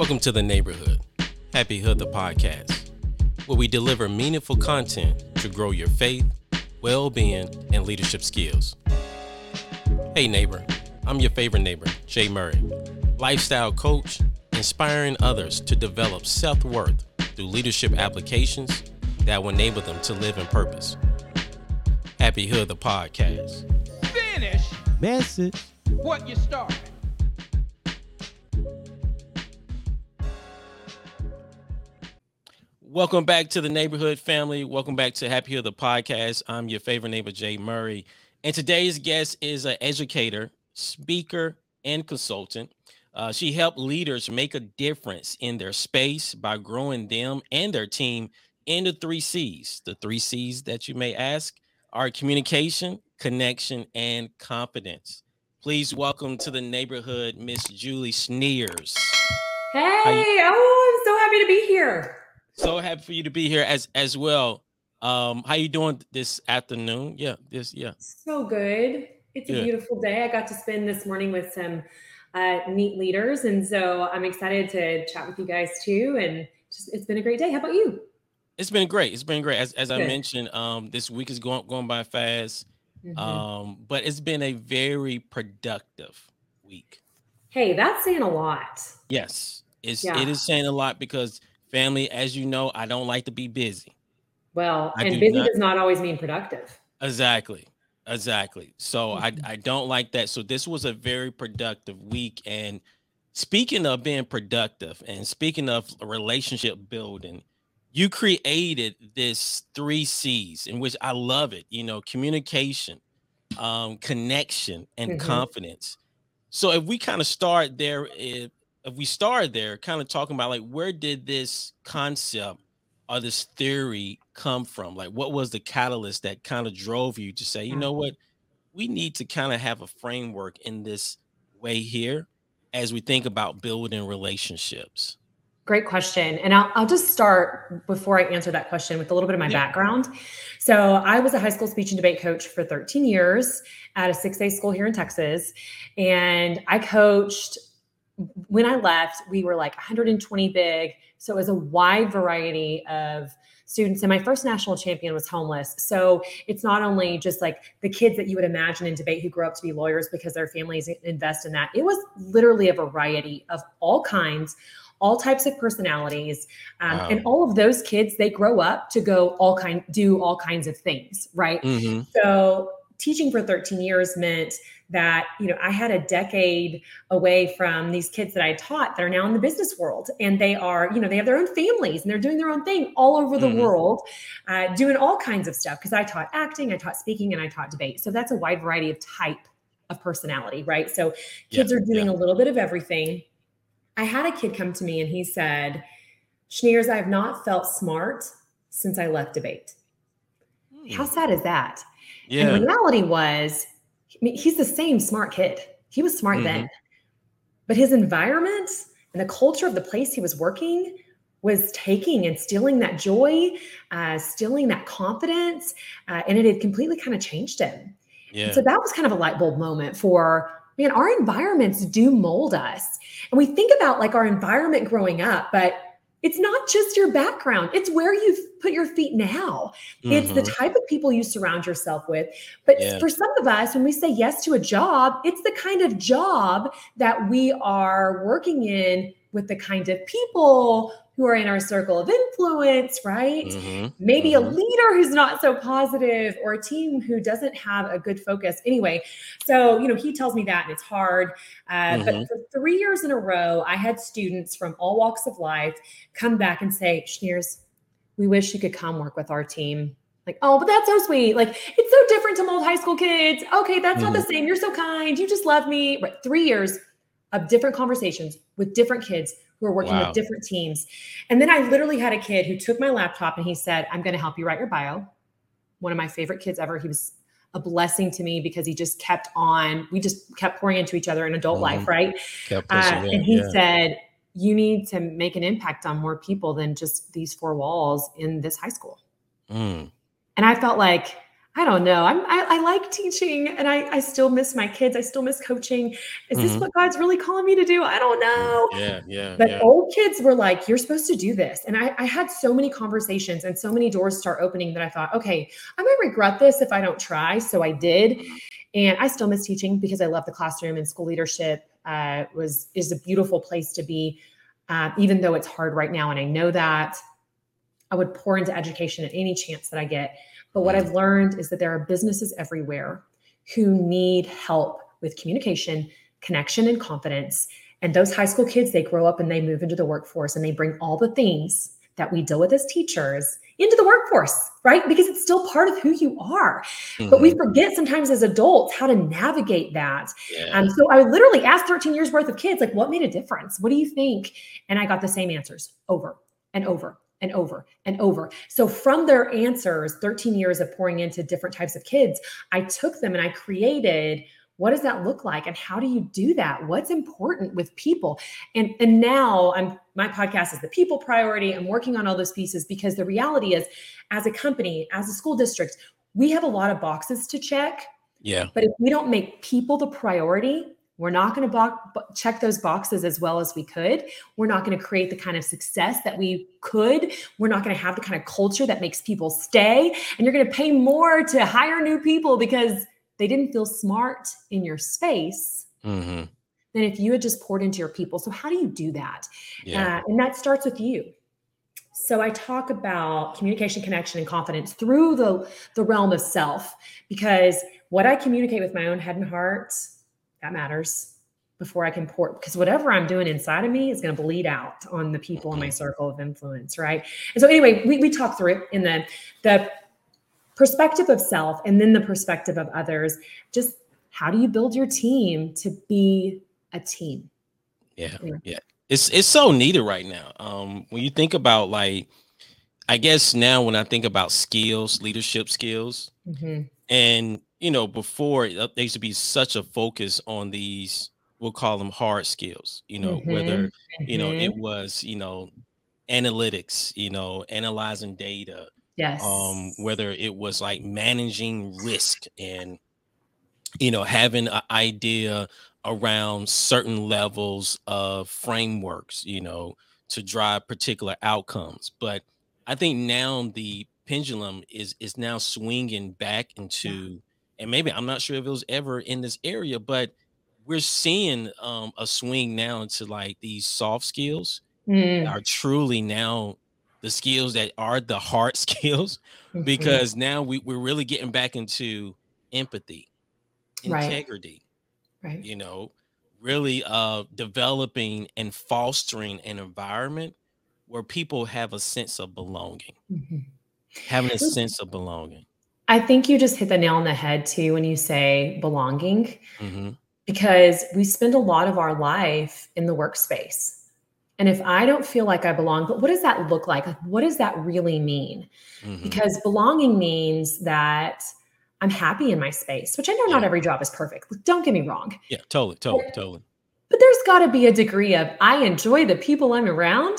Welcome to the neighborhood, Hapi Hood the podcast, where we deliver meaningful content to grow your faith, well being, and leadership skills. Hey, neighbor, I'm your favorite neighbor, Jay Murray, lifestyle coach, inspiring others to develop self worth through leadership applications that will enable them to live in purpose. Hapi Hood the podcast. Finish Message. what you started. Welcome back to the neighborhood family. Welcome back to Hapi Hood the podcast. I'm your favorite neighbor, Jay Murray. And today's guest is an educator, speaker, and consultant. Uh, she helped leaders make a difference in their space by growing them and their team in the three C's. The three C's that you may ask are communication, connection, and confidence. Please welcome to the neighborhood, Miss Julie Schniers. Hey, oh, I'm so happy to be here. So happy for you to be here as as well. Um, how you doing this afternoon? Yeah, this yeah. So good. It's a beautiful day. I got to spend this morning with some uh, neat leaders, and so I'm excited to chat with you guys too. And just, it's been a great day. How about you? It's been great. It's been great. As as I mentioned, um, this week is going going by fast. Mhm. Um, but it's been a very productive week. hey, that's saying a lot. Yes, it's Yeah. it is saying a lot because family, as you know, I don't like to be busy. Well, I and do busy not- does not always mean productive. Exactly. Exactly. So Mhm. I I don't like that. So this was a very productive week. And speaking of being productive and speaking of relationship building, you created this three C's in which I love it, you know, communication, um, connection, and Mhm. confidence. So if we kind of start there, if, if we start there, kind of talking about like where did this concept or this theory come from? Like, what was the catalyst that kind of drove you to say, you know mm-hmm. what, we need to kind of have a framework in this way here as we think about building relationships? Great question. And I'll, I'll just start before I answer that question with a little bit of my Yeah. background. So, I was a high school speech and debate coach for 13 years at a 6A school here in Texas. And I coached, when I left, we were like 120 big. So, it was a wide variety of students. And my first national champion was homeless. So, it's not only just like the kids that you would imagine in debate who grow up to be lawyers because their families invest in that. It was literally a variety of all kinds all types of personalities um, Wow. and all of those kids they grow up to go all kind do all kinds of things right Mm-hmm. so teaching for 13 years meant that you know i had a decade away from these kids that i taught that are now in the business world and they are you know they have their own families and they're doing their own thing all over the Mhm. world uh, doing all kinds of stuff because i taught acting i taught speaking and i taught debate so that's a wide variety of type of personality right so kids Yeah, are doing a little bit of everything i had a kid come to me and he said schniers i have not felt smart since i left debate how sad is that Hmm. Yeah. and reality was, I mean, he's the same smart kid. He was smart then, but his environment and the culture of the place he was working was taking and stealing that joy, uh, stealing that confidence, uh, and it had completely kind of changed him. Yeah. So that was kind of a light bulb moment for man, our environments do mold us. And we think about like our environment growing up, but it's not just your background, it's where you've put your feet now. It's the Mhm. type of people you surround yourself with. But Yeah. for some of us, when we say yes to a job, it's the kind of job that we are working in with the kind of people who are in our circle of influence, right? Mhm. Maybe a Mhm. leader who's not so positive or a team who doesn't have a good focus. Anyway, so, you know, he tells me that and it's hard. Uh, Mhm. But for three years in a row, I had students from all walks of life come back and say, Schniers, we wish you could come work with our team. Like, oh, but that's so sweet. Like, it's so different to old high school kids. Okay, that's not the Mm-hmm. same. You're so kind. You just love me. Right. Three years of different conversations with different kids who are working Wow. with different teams. And then I literally had a kid who took my laptop and he said, I'm going to help you write your bio. One of my favorite kids ever. He was a blessing to me because he just kept on, we just kept pouring into each other in adult Mhm. life, right? Uh, and he yeah. said, You need to make an impact on more people than just these four walls in this high school. Mm. And I felt like I don't know. I'm, I, I like teaching and I, I still miss my kids. I still miss coaching. Is this Mhm. what God's really calling me to do? I don't know. Yeah, yeah, But yeah. old kids were like, you're supposed to do this. And I, I had so many conversations and so many doors start opening that I thought, okay, I might regret this if I don't try. So I did. And I still miss teaching because I love the classroom and school leadership uh, was is a beautiful place to be, uh, even though it's hard right now. And I know that I would pour into education at any chance that I get. But what I've learned is that there are businesses everywhere who need help with communication, connection, and confidence. And those high school kids, they grow up and they move into the workforce and they bring all the things that we deal with as teachers into the workforce, right? Because it's still part of who you are. But we Mhm. forget sometimes as adults how to navigate that. yeah. Um, so I literally asked 13 years worth of kids, like, what made a difference? What do you think? And I got the same answers over and over and over and over. So from their answers, 13 years of pouring into different types of kids, I took them and I created what does that look like? And how do you do that? What's important with people? And and now i'm my podcast is the people priority. I'm working on all those pieces because the reality is as a company as a school district we have a lot of boxes to check. Yeah. but if we don't make people the priority, we're not going to bo- check those boxes as well as we could. We're not going to create the kind of success that we could. We're not going to have the kind of culture that makes people stay. And you're going to pay more to hire new people because they didn't feel smart in your space hmm than if you had just poured into your people. So, how do you do that? Yeah. Uh, and that starts with you. So I talk about communication, connection, and confidence through the, the realm of self, because what I communicate with my own head and heart, that matters before I can pour, because whatever I'm doing inside of me is going to bleed out on the people in my circle of influence, right? And so anyway, we, we talk through it in the the perspective of self and then the perspective of others. Just how do you build your team to be a team? Yeah, Yeah. yeah. It's it's so needed right now. Um, when you think about like, I guess now when I think about skills, leadership skills, Mhm. and you know, before uh, there used to be such a focus on these, we'll call them hard skills. You know, whether you know Mhm. it was you know analytics, you know, analyzing data, yes. um, whether it was like managing risk and you know having an idea around certain levels of frameworks you know to drive particular outcomes but i think now the pendulum is is now swinging back into and maybe i'm not sure if it was ever in this area but we're seeing um a swing now into like these soft skills Mm, are truly now the skills that are the hard skills mhm. because now we, we're really getting back into empathy integrity right. you know really uh developing and fostering an environment where people have a sense of belonging Mhm. having a sense of belonging I think you just hit the nail on the head too when you say belonging, hmm because we spend a lot of our life in the workspace. And if I don't feel like I belong, but what does that look like? Like, what does that really mean? hmm Because belonging means that I'm happy in my space, which I know not every job is perfect. Don't get me wrong. yeah totally totally totally But there's got to be a degree of I enjoy the people I'm around.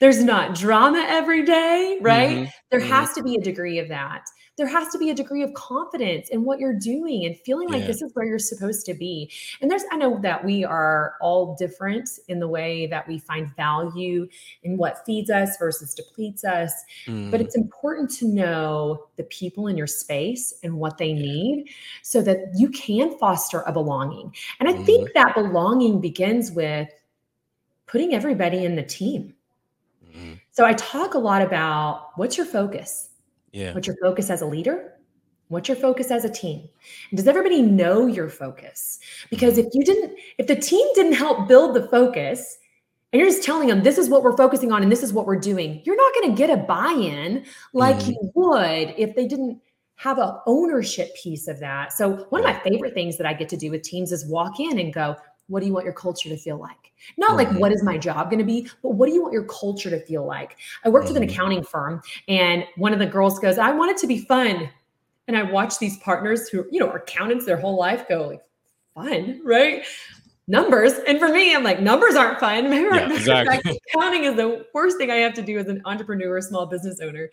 There's not drama every day, right? Mhm, There mhm. has to be a degree of that. There has to be a degree of confidence in what you're doing and feeling like Yeah. this is where you're supposed to be. And there's, I know that we are all different in the way that we find value in what feeds us versus depletes us. But Mhm. it's important to know the people in your space and what they need so that you can foster a belonging. And I Mm-hmm. think that belonging begins with putting everybody in the team. Mhm. So I talk a lot about what's your focus? yeah What's your focus as a leader? What's your focus as a team? And does everybody know your focus? Because if you didn't, if the team didn't help build the focus, and you're just telling them this is what we're focusing on and this is what we're doing, you're not going to get a buy-in like Mhm. you would if they didn't have a ownership piece of that. So one of my favorite things that I get to do with teams is walk in and go, what do you want your culture to feel like? Not like what is my job going to be, but what do you want your culture to feel like? I worked with an Mhm. accounting firm and one of the girls goes, I want it to be fun. And I watch these partners who, you know, are accountants their whole life go like, fun, right? Numbers. And for me, I'm like, numbers aren't fun. Yeah, exactly. Accounting is the worst thing I have to do as an entrepreneur, small business owner.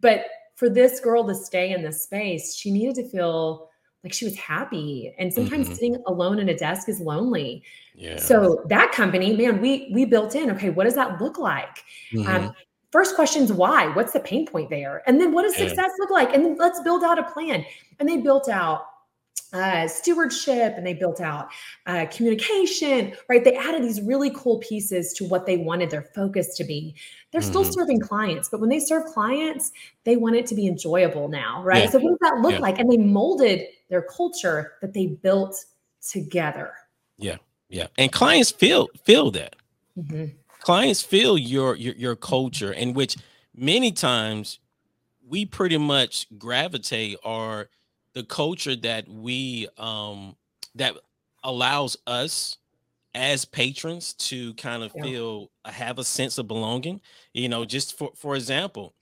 But for this girl to stay in this space, she needed to feel like she was happy. And sometimes Mhm. sitting alone in a desk is lonely. Yeah. So that company, man, we we built in, okay, what does that look like? Mhm. Um, first question is why? What's the pain point there? And then what does Yeah. success look like? And then let's build out a plan. And they built out uh, stewardship and they built out uh, communication, right? They added these really cool pieces to what they wanted their focus to be. They're still Mhm. serving clients, but when they serve clients, they want it to be enjoyable now, right? Yeah. So, what does that look Yeah. like? And they molded their culture that they built together. yeah. Yeah. And clients feel feel that. Mhm. clients feel your your your culture in which many times we pretty much gravitate or the culture that we um that allows us as patrons to kind of Yeah. feel uh, have a sense of belonging you know just for for example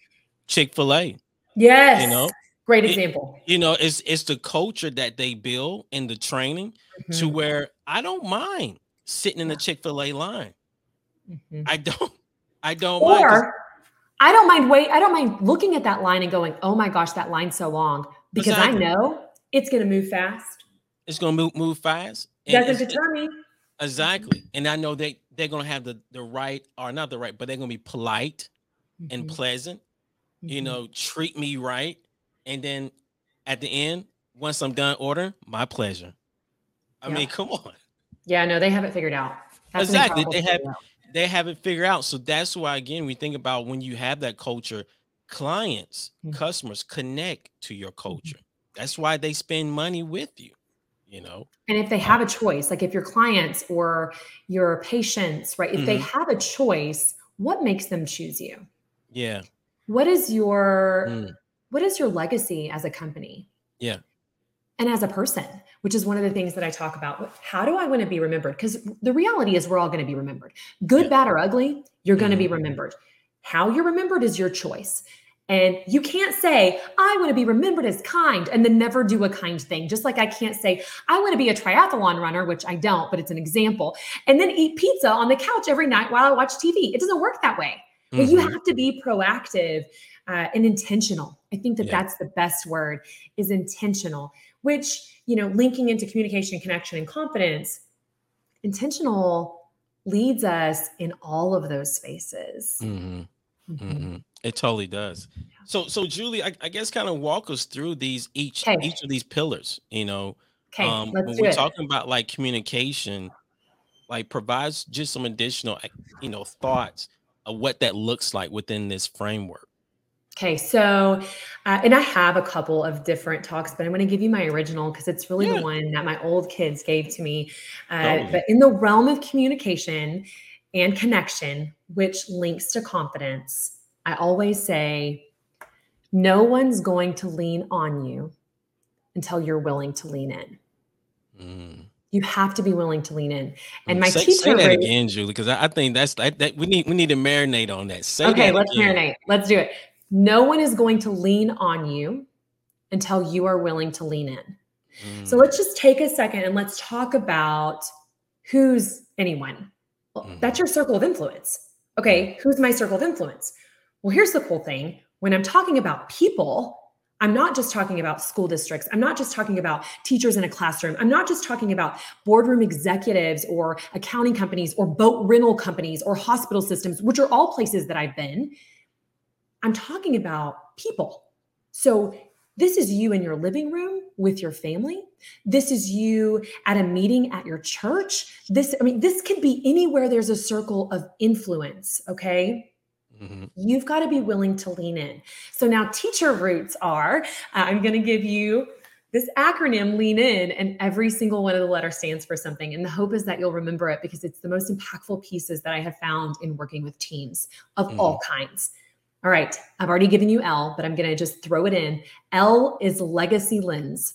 chick-fil-a Yes. You know, great it- example. you know it's it's the culture that they build in the training to Mhm. where i don't mind sitting in the chick-fil-a line Mhm. i don't i don't mind Or I don't mind wait, I don't mind looking at that line and going, "Oh my gosh, that line's so long." Because. I know it's going to move fast. it's gonna move move fast. and Doesn't deter me. exactly, and I know they they're gonna have the the right or not the right, but they're gonna be polite and Mhm, pleasant. You mhm. know, treat me right, and then at the end, once I'm done ordering, my pleasure. I Yeah. mean, come on, Yeah, no, they haven't figured out. That's Exactly, they have- they haven't figured out. So that's why again we think about when you have that culture, clients, Mhm. customers connect to your culture. That's why they spend money with you. You know, And if they have a choice, like if your clients or your patients, right, if they Mhm. have a choice, what makes them choose you? yeah, What is your Mm. what is your legacy as a company? Yeah. And as a person, which is one of the things that I talk about. How do I want to be remembered? Because the reality is we're all going to be remembered. Good, Yeah. bad, or ugly, you're going to be remembered. How you're remembered is your choice. And you can't say, I want to be remembered as kind and then never do a kind thing. Just like I can't say, I want to be a triathlon runner, which I don't, but it's an example, and then eat pizza on the couch every night while I watch TV. It doesn't work that way. But you have to be proactive uh, and intentional. I think that Yeah. that's the best word is intentional, which, you know, linking into communication, connection, and confidence, intentional leads us in all of those spaces. Mhm. Mhm. It totally does. So, so Julie, I, I guess kind of walk us through these each Okay. each of these pillars. You know, Okay, um, when we're it. talking about like communication, like provides just some additional, you know, thoughts of what that looks like within this framework. Okay, so, uh, and I have a couple of different talks, but I'm going to give you my original because it's really Yeah. the one that my old kids gave to me. Uh. But in the realm of communication and connection, which links to confidence, I always say, no one's going to lean on you until you're willing to lean in. Mm. You have to be willing to lean in. And my say, say teacher that raised- again, Julie, because I, I think that's that, that we need we need to marinate on that. Say okay, that let's again. marinate. Let's do it. No one is going to lean on you until you are willing to lean in. So Mm. let's just take a second and let's talk about who's anyone. Well, Mhm. That's your circle of influence. Okay, who's my circle of influence? Well, here's the cool thing when I'm talking about people, I'm not just talking about school districts. I'm not just talking about teachers in a classroom. I'm not just talking about boardroom executives or accounting companies or boat rental companies or hospital systems, which are all places that I've been. I'm talking about people. So this is you in your living room with your family. This is you at a meeting at your church. This, I mean, this could be anywhere there's a circle of influence, okay? Mhm. You've got to be willing to lean in. So now teacher roots are, uh, I'm going to give you this acronym lean in and every single one of the letters stands for something and the hope is that you'll remember it because it's the most impactful pieces that i have found in working with teams of all kinds. All right i've already given you l but i'm going to just throw it in. L is legacy lens.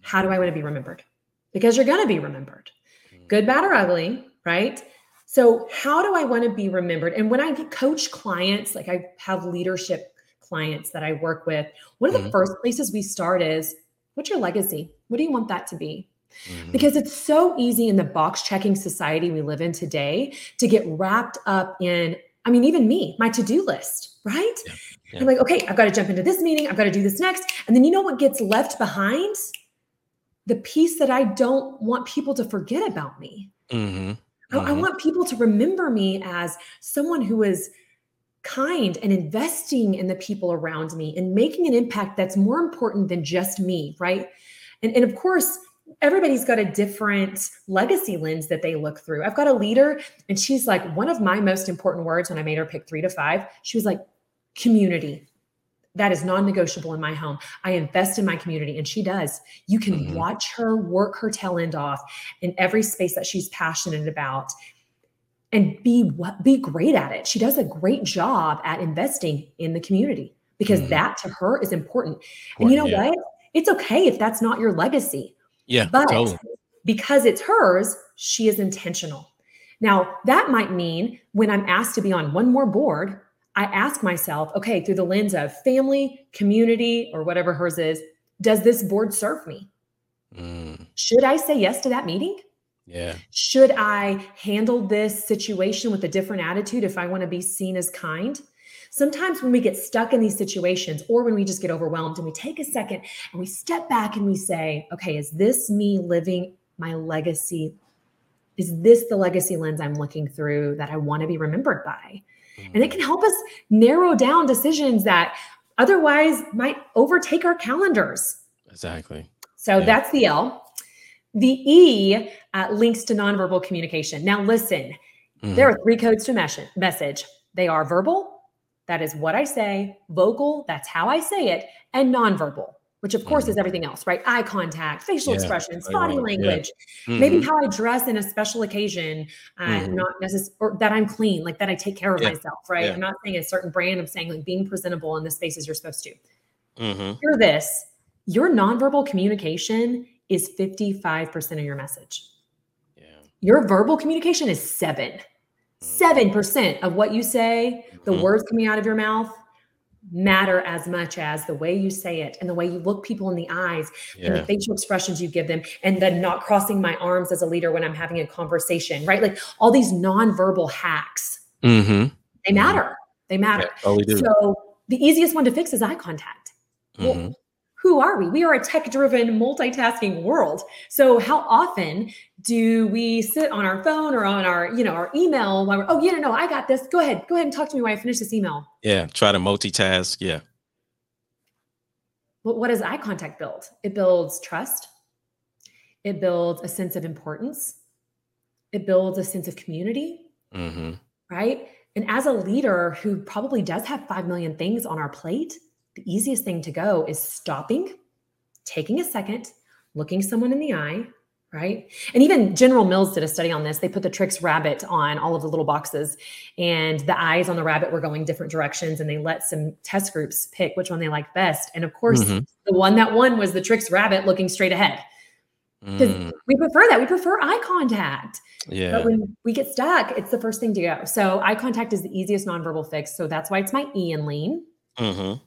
How do i want to be remembered? Because you're going to be remembered. Mm. good bad or ugly right so how do i want to be remembered and when i coach clients like i have leadership clients that i work with one of the Mhm. first places we start is what's your legacy what do you want that to be Mhm. because it's so easy in the box checking society we live in today to get wrapped up in I mean, even me, my to do list, right? Yeah. Yeah. I'm like, okay, I've got to jump into this meeting. I've got to do this next. And then you know what gets left behind? The piece that I don't want people to forget about me. Mm-hmm. Mm-hmm. I, I mm-hmm. want people to remember me as someone who is kind and investing in the people around me and making an impact that's more important than just me, right? And, and of course, everybody's got a different legacy lens that they look through. I've got a leader, and she's like, one of my most important words when I made her pick three to five, she was like, community. That is non negotiable in my home. I invest in my community, and she does. You can mm-hmm. watch her work her tail end off in every space that she's passionate about and be be great at it. She does a great job at investing in the community because mm-hmm. that to her is important. And you know yeah. what? It's okay if that's not your legacy. Yeah. But totally. because it's hers, she is intentional. Now, that might mean when I'm asked to be on one more board, I ask myself, okay, through the lens of family, community, or whatever hers is, does this board serve me? Mm. Should I say yes to that meeting? Yeah. Should I handle this situation with a different attitude if I want to be seen as kind? Sometimes when we get stuck in these situations or when we just get overwhelmed and we take a second and we step back and we say, okay, is this me living my legacy? Is this the legacy lens I'm looking through that I want to be remembered by? And it can help us narrow down decisions that otherwise might overtake our calendars. Exactly. So yeah. that's the L. The E uh, links to nonverbal communication. Now, listen, mm-hmm. there are three codes to message. They are verbal, that is what I say, vocal, that's how I say it, and nonverbal, which of course is everything else, right? Eye contact, facial yeah, expressions, body language, yeah. mm-hmm. maybe how I dress in a special occasion, uh, mm-hmm. not necessarily, or that I'm clean, like that I take care of yeah. myself, right? I'm not saying a certain brand, I'm saying like being presentable in the spaces you're supposed to. Mm-hmm. Hear this your nonverbal communication is 55% of your message. Yeah. Your verbal communication is seven. 7% of what you say, the mm-hmm. words coming out of your mouth, matter as much as the way you say it and the way you look people in the eyes yeah. and the facial expressions you give them and then not crossing my arms as a leader when i'm having a conversation right like all these nonverbal hacks mm-hmm. they matter they matter yeah, so the easiest one to fix is eye contact mm-hmm. well, who are we? We are a tech driven, multitasking world. So, how often do we sit on our phone or on our, you know, our email while we're, oh, yeah, no, no, I got this. Go ahead. Go ahead and talk to me while I finish this email. Yeah. Try to multitask. Yeah. But what does eye contact build? It builds trust, it builds a sense of importance, it builds a sense of community. Mm-hmm. Right. And as a leader who probably does have 5 million things on our plate, the easiest thing to go is stopping, taking a second, looking someone in the eye, right? And even General Mills did a study on this. They put the Trix rabbit on all of the little boxes, and the eyes on the rabbit were going different directions. And they let some test groups pick which one they liked best. And of course, mm-hmm. the one that won was the Trix rabbit looking straight ahead. Because mm. we prefer that. We prefer eye contact. Yeah. But when we get stuck, it's the first thing to go. So eye contact is the easiest nonverbal fix. So that's why it's my E in lean. Mm-hmm.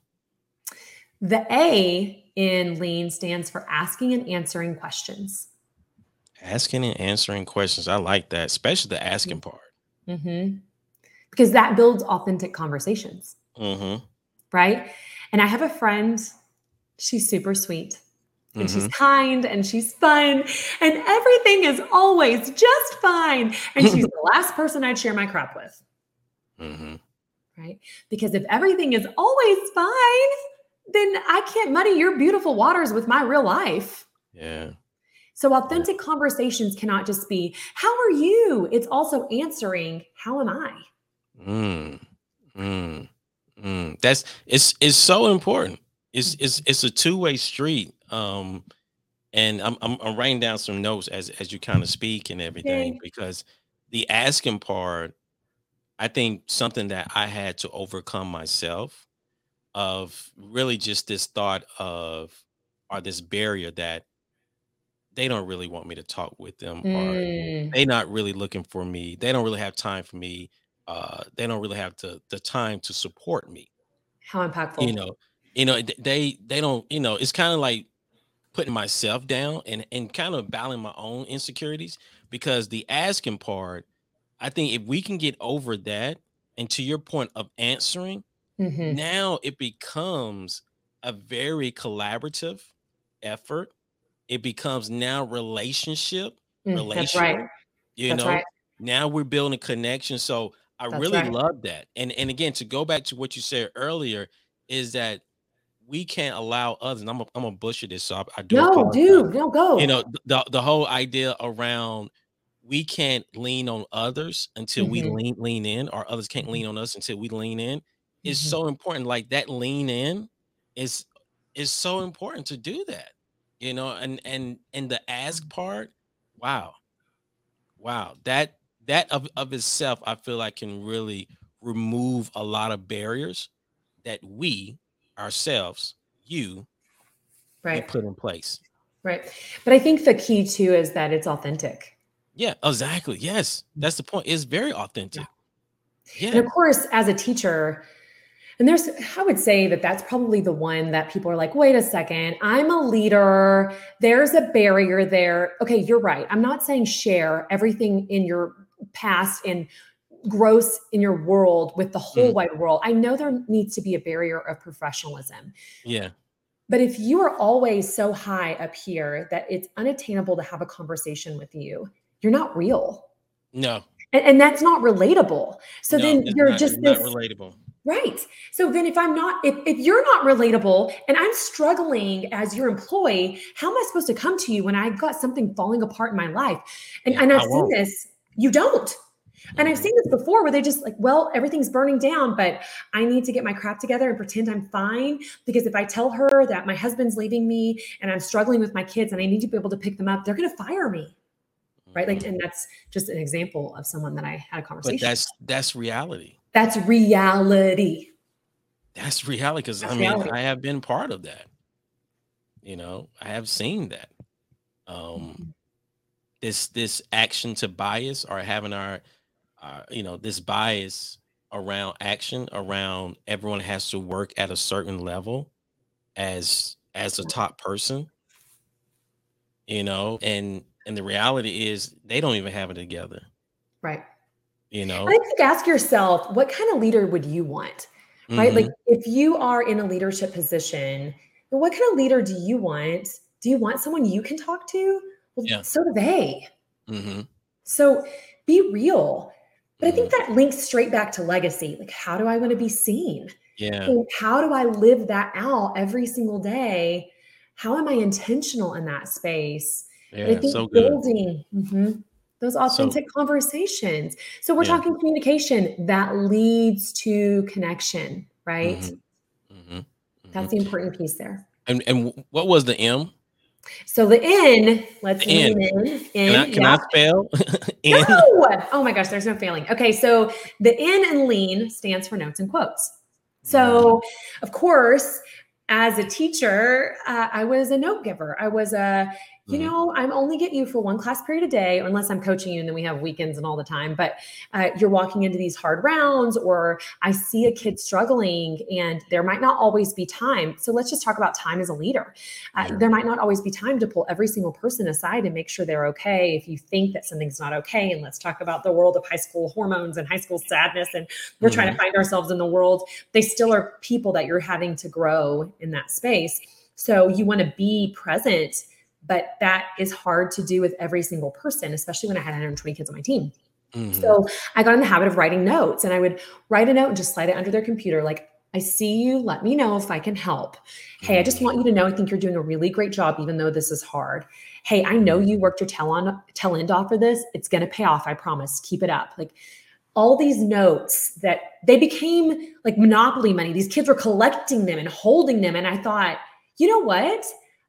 The A in lean stands for asking and answering questions. Asking and answering questions. I like that, especially the asking part. Mm-hmm. Because that builds authentic conversations. Mm-hmm. Right. And I have a friend, she's super sweet and mm-hmm. she's kind and she's fun and everything is always just fine. And she's the last person I'd share my crap with. Mm-hmm. Right. Because if everything is always fine, then I can't muddy your beautiful waters with my real life. Yeah. So authentic yeah. conversations cannot just be, how are you? It's also answering, how am I? Mm, mm, mm. That's it's it's so important. It's it's it's a two-way street. Um and I'm, I'm I'm writing down some notes as as you kind of speak and everything okay. because the asking part, I think something that I had to overcome myself of really just this thought of or this barrier that they don't really want me to talk with them mm. or they not really looking for me they don't really have time for me uh they don't really have the the time to support me how impactful you know you know they they don't you know it's kind of like putting myself down and and kind of battling my own insecurities because the asking part i think if we can get over that and to your point of answering, Mhm. now it becomes a very collaborative effort. It becomes now relationship, Mm, that's right. You That's know, right. now we're building connection. So I That's really right. love that. And and again, to go back to what you said earlier, is that we can't allow others. And I'm gonna, I'm gonna butcher this, so I, I do No, dude, no go. You know, the the whole idea around we can't lean on others until we Mhm. lean lean in, or others can't lean on us until we lean in is Mhm. so important. Like that lean in is is so important to do that. You know, and and and the ask part, wow, wow, that that of, of itself, I feel like can really remove a lot of barriers that we ourselves, you, right. put in place. Right. But I think the key too is that it's authentic. Yeah, exactly. Yes, that's the point. It's very authentic. And Yeah. of course, as a teacher, and there's, I would say that that's probably the one that people are like, wait a second, I'm a leader. There's a barrier there. Okay, you're right. I'm not saying share everything in your past and gross in your world with the whole Mhm. wide world. I know there needs to be a barrier of professionalism. Yeah. But if you are always so high up here that it's unattainable to have a conversation with you, you're not real. No. And, and that's not relatable. So no, then you're not, just this not relatable. Right. So then if I'm not, if, if you're not relatable and I'm struggling as your employee, how am I supposed to come to you when I've got something falling apart in my life? And, Yeah, and I I've seen this, you don't. And I've Mhm. seen this before where they just like, well, everything's burning down, but I need to get my crap together and pretend I'm fine. Because if I tell her that my husband's leaving me and I'm struggling with my kids and I need to be able to pick them up, they're going to fire me. Right. Like, Mhm. and that's just an example of someone that I had a conversation. but that's that's reality. That's reality. That's reality because I mean reality. I have been part of that. You know, I have seen that. Um Mm-hmm. this this action to bias or having our uh, you know, this bias around action around everyone has to work at a certain level as as a top person you know and and the reality is they don't even have it together Right. You know I think ask yourself, what kind of leader would you want? Right. Like Mhm. if you are in a leadership position, what kind of leader do you want? Do you want someone you can talk to? Well, Yeah. so do they. Mhm. So be real. But I think Mhm. that links straight back to legacy. Like, how do I want to be seen? yeah And how do I live that out every single day? How am I intentional in that space? And I think so good building mhm, those authentic conversations. So we're Yeah. talking communication that leads to connection, right? Mhm. Mhm. That's Mhm. the important piece there. and and what was the m So the N, let's The N. lean in. can i in, can yeah. i spell? No! Oh my gosh, there's no failing. Okay, so the N and lean stands for notes and quotes. So, of course, as a teacher, uh, I was a note giver. I was a, you Mhm. know, I'm only get you for one class period a day, unless I'm coaching you and then we have weekends and all the time. But uh, you're walking into these hard rounds, or I see a kid struggling and there might not always be time. So let's just talk about time as a leader. Uh, Sure. There might not always be time to pull every single person aside and make sure they're okay if you think that something's not okay. And let's talk about the world of high school hormones and high school sadness. And we're trying to find ourselves in the world. They still are people that you're having to grow in that space. So you want to be present, but that is hard to do with every single person, especially when I had 120 kids on my team. Mhm. So I got in the habit of writing notes and I would write a note and just slide it under their computer. Like, I see you. Let me know if I can help. Hey, I just want you to know I think you're doing a really great job, even though this is hard. Hey, I know you worked your tail on tail end off for this. It's gonna pay off, I promise. Keep it up. Like all these notes that they became like monopoly money. These kids were collecting them and holding them. And I thought, you know what?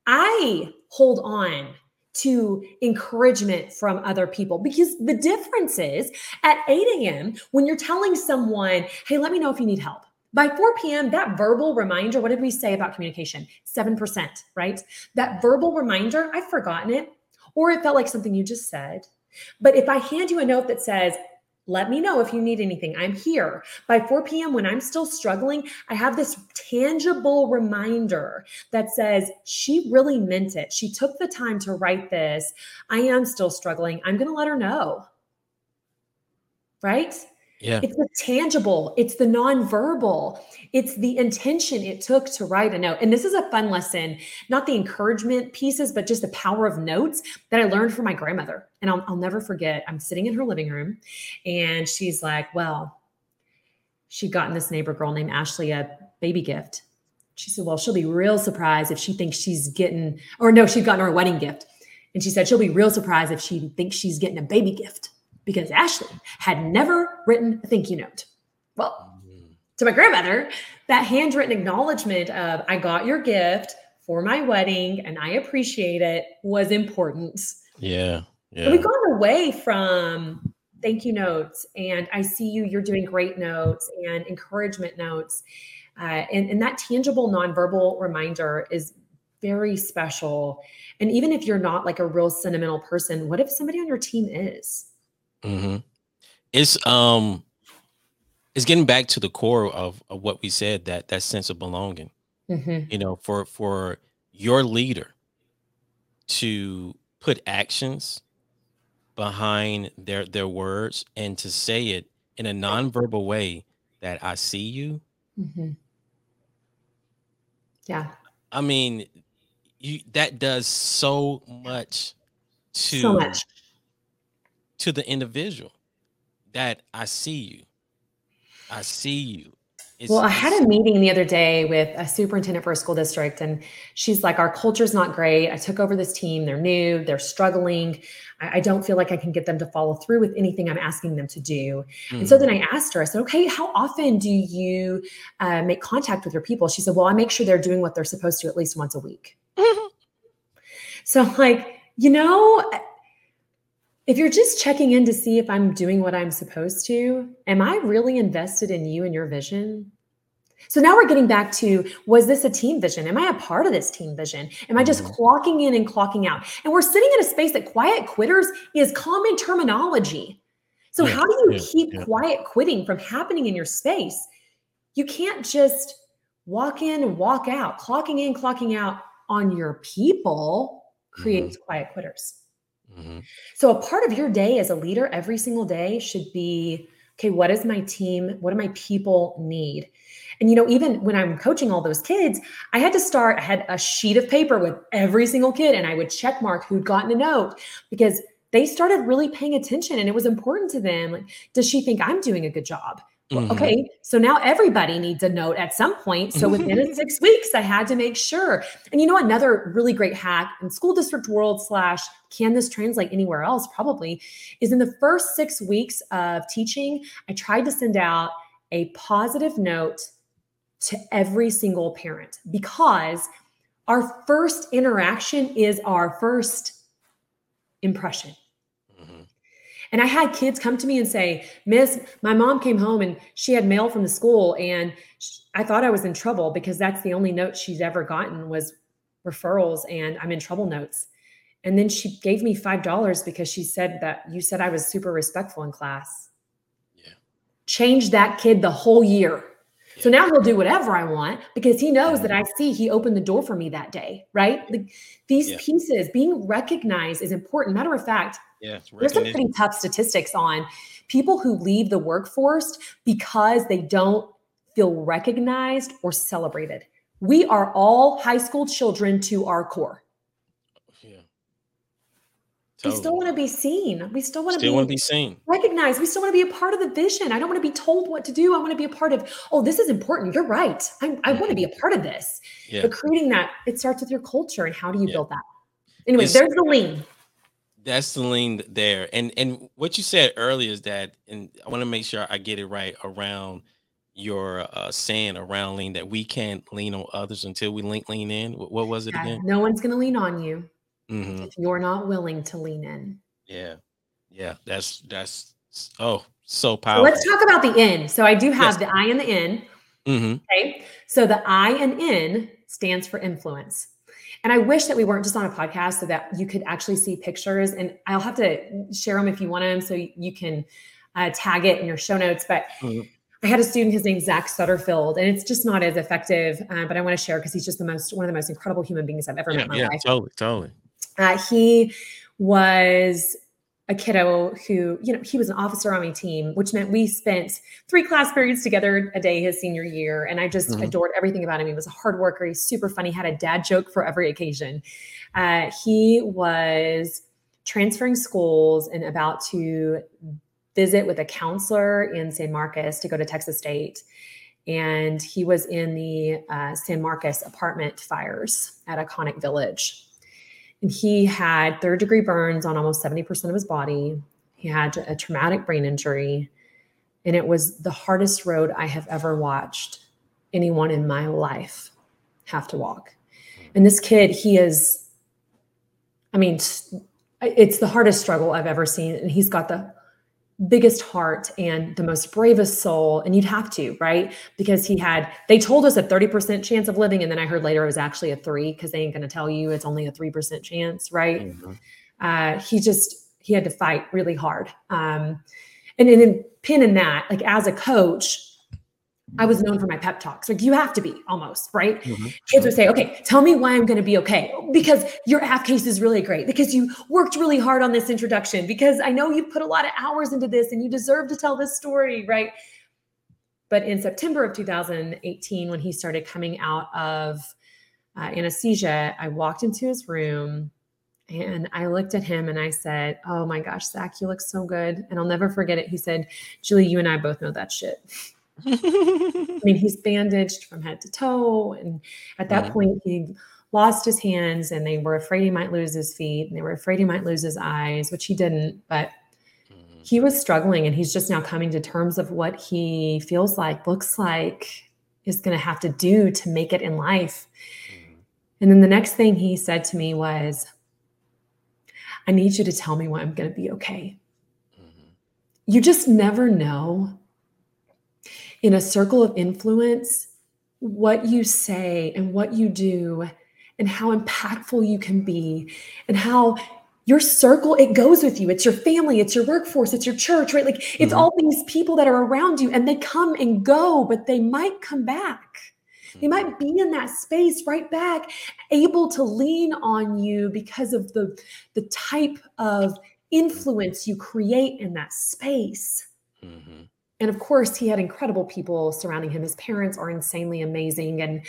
I hold on to encouragement from other people because the difference is at 8 a.m. when you're telling someone, hey, let me know if you need help. By 4 p.m., that verbal reminder, what did we say about communication? 7%, right? That verbal reminder, I've forgotten it, or it felt like something you just said. But if I hand you a note that says, let me know if you need anything. I'm here. By 4 p.m., when I'm still struggling, I have this tangible reminder that says, she really meant it. She took the time to write this. I am still struggling. I'm going to let her know. Right? Yeah. It's the tangible, it's the nonverbal, it's the intention it took to write a note. And this is a fun lesson, not the encouragement pieces, but just the power of notes that I learned from my grandmother. And I'll, I'll never forget, I'm sitting in her living room and she's like, Well, she'd gotten this neighbor girl named Ashley a baby gift. She said, Well, she'll be real surprised if she thinks she's getting, or no, she'd gotten her a wedding gift. And she said, She'll be real surprised if she thinks she's getting a baby gift because Ashley had never written a thank you note. Well, to my grandmother, that handwritten acknowledgement of, I got your gift for my wedding and I appreciate it was important. Yeah. Yeah. we've gone away from thank you notes and I see you, you're doing great notes and encouragement notes. Uh, and, and that tangible nonverbal reminder is very special. And even if you're not like a real sentimental person, what if somebody on your team is? Hmm It's um it's getting back to the core of, of what we said, that that sense of belonging. Mhm. you know for for your leader to put actions behind their their words and to say it in a nonverbal way that i see you Mhm. Yeah, i mean you that does so much to so much. To the individual that i see you i see you It's- Well, I had a meeting the other day with a superintendent for a school district, and she's like, Our culture's not great. I took over this team. They're new, they're struggling. I, I don't feel like I can get them to follow through with anything I'm asking them to do. And so Mhm. then I asked her, I said, Okay, how often do you uh, make contact with your people? She said, Well, I make sure they're doing what they're supposed to at least once a week. So I'm like, you know, if you're just checking in to see if I'm doing what I'm supposed to, am I really invested in you and your vision? So now we're getting back to was this a team vision? Am I a part of this team vision? Am I just Mhm. clocking in and clocking out? And we're sitting in a space that quiet quitters is common terminology. So Yeah, how do you yeah, keep yeah. quiet quitting from happening in your space? You can't just walk in and walk out. Clocking in, clocking out on your people creates quiet quitters. Mhm. So, a part of your day as a leader every single day should be okay, what does my team, what do my people need? And, you know, even when I'm coaching all those kids, I had to start, I had a sheet of paper with every single kid and I would check mark who'd gotten a note because they started really paying attention and it was important to them. Like, does she think I'm doing a good job? Mhm. okay, so now everybody needs a note at some point. So within six weeks, I had to make sure. And you know, another really great hack in school district world slash can this translate anywhere else? Probably is in the first six weeks of teaching, I tried to send out a positive note to every single parent because our first interaction is our first impression. And I had kids come to me and say, Miss, my mom came home and she had mail from the school and I thought I was in trouble because that's the only note she's ever gotten was referrals and I'm in trouble notes. And then she gave me $5 because she said that you said I was super respectful in class. Yeah. Changed that kid the whole year. So now he'll do whatever I want because he knows that I see he opened the door for me that day, right? Like these Yeah. pieces, being recognized is important. Matter of fact, yeah there's some pretty tough statistics on people who leave the workforce because they don't feel recognized or celebrated. We are all high school children to our core. Yeah We still want to be seen. We still want to still be, want to be seen recognized. We still want to be a part of the vision. I don't want to be told what to do. I want to be a part of, oh, this is important. You're right. I, I want to be a part of this. yeah But creating that, it starts with your culture. And how do you Yeah. build that? Anyway, It's- there's the lean. that's the lean there and and what you said earlier is that and i want to make sure i get it right around your uh saying around lean that we can't lean on others until we lean lean in what, what was it again no one's going to lean on you hmm if you're not willing to lean in. yeah yeah that's that's oh so So powerful let's talk about the N. So I do have Yes. the I and the N. hmm Okay. So the I and N stands for influence. And I wish that we weren't just on a podcast so that you could actually see pictures. And I'll have to share them if you want them so you can uh, tag it in your show notes. But Mhm. I had a student, his name's Zach Sutterfield, and it's just not as effective, uh, but I want to share because he's just the most, one of the most incredible human beings I've ever met yeah in my yeah life. totally totally Uh, he was a kiddo who, you know, he was an officer on my team, which meant we spent three class periods together a day his senior year. And I just Mhm. adored everything about him. He was a hard worker. He's super funny, had a dad joke for every occasion. Uh, he was transferring schools and about to visit with a counselor in San Marcos to go to Texas State. And he was in the uh, San Marcos apartment fires at Iconic Village. And he had third degree burns on almost 70% of his body. He had a traumatic brain injury. And it was the hardest road I have ever watched anyone in my life have to walk. And this kid, he is, I mean, it's the hardest struggle I've ever seen. And he's got the biggest heart and the most bravest soul. And you'd have to, right? Because he had, they told us a 30% chance of living. And then I heard later it was actually a three because they ain't going to tell you it's only a 3% chance, right? Mhm. uh, he just he had to fight really hard. Um, and, and then pin in that, like as a coach, I was known for my pep talks. Like you have to be almost right. Mhm. Kids would say, "Okay, tell me why I'm going to be okay." Because your app case is really great. Because you worked really hard on this introduction. Because I know you put a lot of hours into this, and you deserve to tell this story, right? But in September of 2018, when he started coming out of uh, anesthesia, I walked into his room and I looked at him and I said, Oh my gosh, Zach, you look so good. And I'll never forget it. He said, Julie, you and I both know that shit. I mean, he's bandaged from head to toe. And at that Mhm. point, he lost his hands and they were afraid he might lose his feet and they were afraid he might lose his eyes, which he didn't. But Mhm. he was struggling and he's just now coming to terms of what he feels like, looks like, is going to have to do to make it in life. Mhm. And then the next thing he said to me was, I need you to tell me when I'm going to be okay. Mhm. You just never know in a circle of influence what you say and what you do and how impactful you can be and how your circle it goes with you it's your family it's your workforce it's your church right like it's Mhm. all these people that are around you and they come and go but they might come back they Mm-hmm. might be in that space right back able to lean on you because of the the type of influence you create in that space Mhm. And of course he had incredible people surrounding him. His parents are insanely amazing and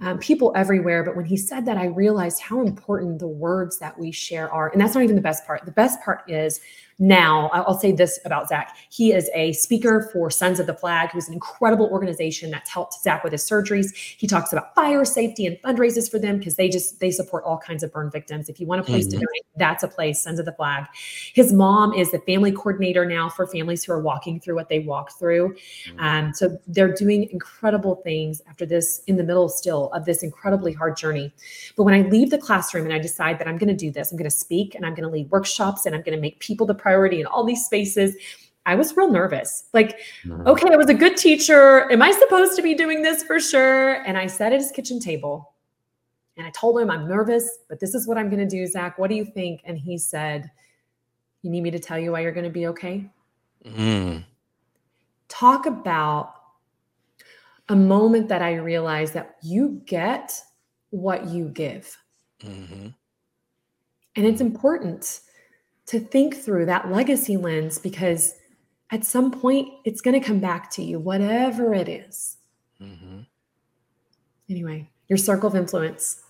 um, people everywhere. But when he said that i realized how important the words that we share are. And that's not even the best part. The best part is now i'll say this about zach. He is a speaker for sons of the flag. Who's an incredible organization that's helped zach with his surgeries. He talks about fire safety and fundraisers for them because they just they support all kinds of burn victims. If you want a place to Mhm. donate that's a place sons of the flag. His mom is the family coordinator now for families who are walking through what they walked through. Um, so they're doing incredible things after this in the middle still of this incredibly hard journey. But when I leave the classroom and I decide that I'm going to do this, I'm going to speak and I'm going to lead workshops and I'm going to make people the priority in all these spaces. I was real nervous. Like, Mhm. okay, I was a good teacher. Am I supposed to be doing this for sure? And I sat at his kitchen table and I told him, I'm nervous, but this is what I'm going to do, Zach. What do you think? And he said, You need me to tell you why you're going to be okay? Mhm. talk about a moment that I realized that you get what you give. Mhm. And it's important to think through that legacy lens because at some point it's going to come back to you, whatever it is. Mhm. Anyway, your circle of influence.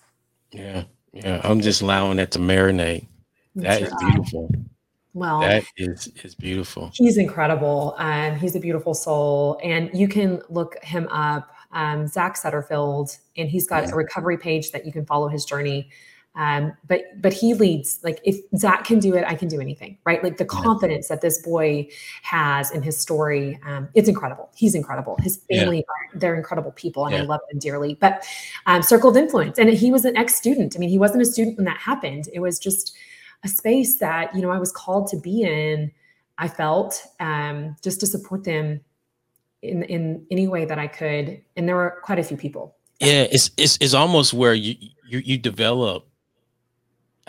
Yeah. Yeah. I'm just allowing that to marinate. That That's is beautiful. Well, That is is beautiful. He's incredible. Um, he's a beautiful soul. And you can look him up, um, Zach Sutterfield, and he's got Yeah. a recovery page that you can follow his journey. Um, but but he leads like if Zach can do it, I can do anything, right? Like the confidence that this boy has in his story, um, it's incredible. He's incredible. His Yeah. family, are, they're incredible people, and I love them dearly. But um, circle of influence, and he was an ex student. I mean, he wasn't a student when that happened. It was just a space that you know I was called to be in. I felt um, just to support them in in any way that I could, and there were quite a few people. Yeah, it's it's it's almost where you you you develop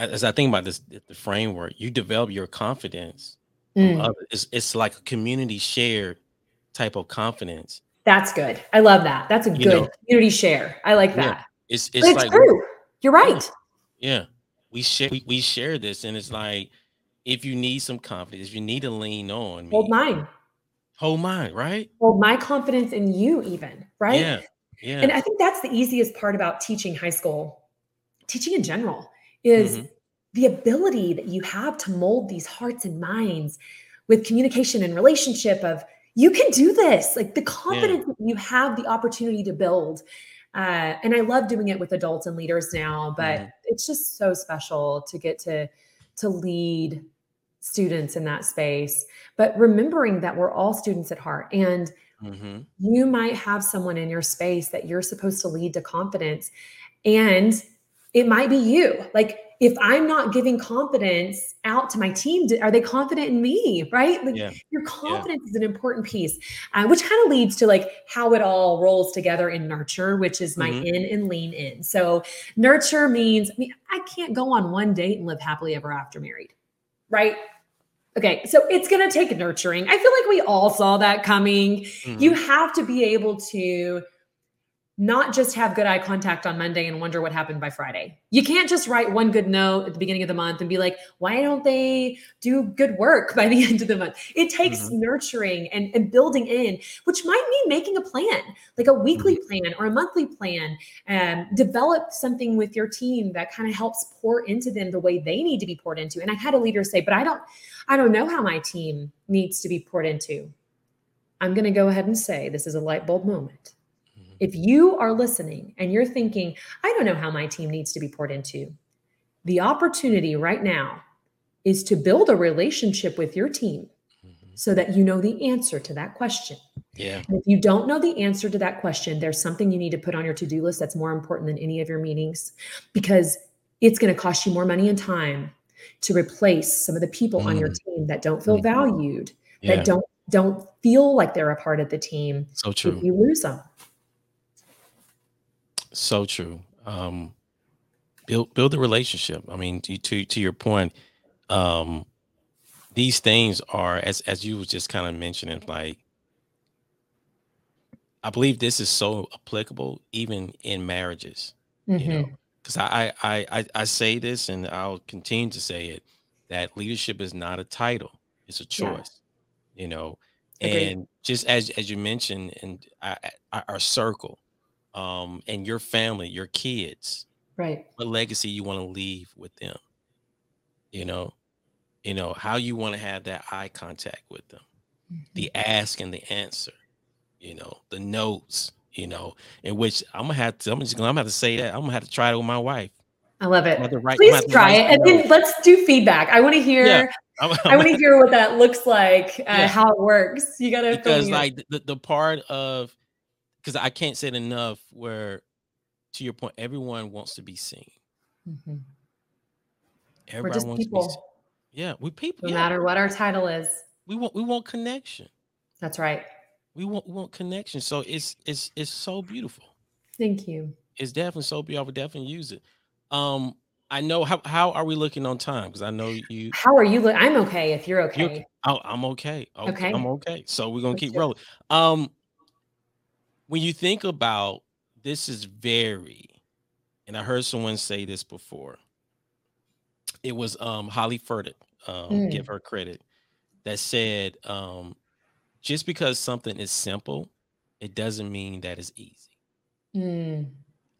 as I think about this the framework, you develop your confidence. Mm. It's it's like a community shared type of confidence. that's good. I love that. That's a You good know- community share. I like Yeah, that. It's it's it's like true. You're right. yeah, we share we, we share this, and it's like if you need some confidence, if you need to lean on me, hold mine. Hold mine, right? Hold my confidence in you, even, right? Yeah. Yeah. And I think that's the easiest part about teaching high school, teaching in general, is Mhm. the ability that you have to mold these hearts and minds with communication and relationship of you can do this like the confidence that you have the opportunity to build uh, and i love doing it with adults and leaders now but Mhm. it's just so special to get to to lead students in that space but remembering that we're all students at heart and Mhm. you might have someone in your space that you're supposed to lead to confidence and it might be you. Like if i'm not giving confidence out to my team are they confident in me? Right? Like Yeah. your confidence is an important piece uh, which kind of leads to like how it all rolls together in nurture which is my Mhm. in and lean in. So nurture means i mean i can't go on one date and live happily ever after married right? Okay so it's going to take nurturing. I feel like we all saw that coming. Mhm. you have to be able to not just have good eye contact on Monday and wonder what happened by Friday. You can't just write one good note at the beginning of the month and be like, why don't they do good work by the end of the month? It takes Mhm. nurturing and, and building in, which might mean making a plan, like a weekly plan or a monthly plan, and develop something with your team that kind of helps pour into them the way they need to be poured into. And I had a leader say, but I don't, I don't know how my team needs to be poured into. I'm going to go ahead and say this is a light bulb moment. If you are listening and you're thinking, I don't know how my team needs to be poured into, the opportunity right now is to build a relationship with your team Mhm. so that you know the answer to that question. Yeah. And if you don't know the answer to that question, there's something you need to put on your to do list that's more important than any of your meetings because it's going to cost you more money and time to replace some of the people on your team that don't feel Mhm. valued, Yeah. that don't don't feel like they're a part of the team So if true. you lose them. So true. Um, build build the relationship. I mean, to to, to your point, um, these things are as as you was just kind of mentioning, like I believe this is so applicable even in marriages. You know, because I, I I I I say this and I'll continue to say it that leadership is not a title; it's a Yeah. choice. You know, Agreed. and just as as you mentioned, and our, our circle, um, and your family, your kids, Right. what legacy you want to leave with them. You know, you know how you want to have that eye contact with them, the ask and the answer. You know, the notes. You know, in which I'm gonna have to. I'm just gonna. I'm gonna have to say that. I'm gonna have to try it with my wife. I love it. gonna have to write. Please gonna have to try it, and then let's do feedback. I want to hear. notes. I'm- I want to hear what that looks like, uh, Yeah. how it works. You got to because like the, the part of because I can't say it enough where to your point, everyone wants to be seen. we're Everybody just wants to be seen. Yeah, we people. no yeah, matter what our title is. we want we want connection. That's right. We want we want connection. So it's it's it's so beautiful. Thank you. It's definitely so beautiful. Definitely use it. Um, I know how how are we looking on time? Because I know you. How are you? Li- I'm okay if you're You're, okay. oh, I'm okay. okay. Okay. I'm okay. So we're gonna Let's keep rolling. Um, when you think about this, is very, and I heard someone say this before. It was um Holly Furtick. Um, Mm. give her credit. That said, um, just because something is simple, it doesn't mean that it's easy. Mm,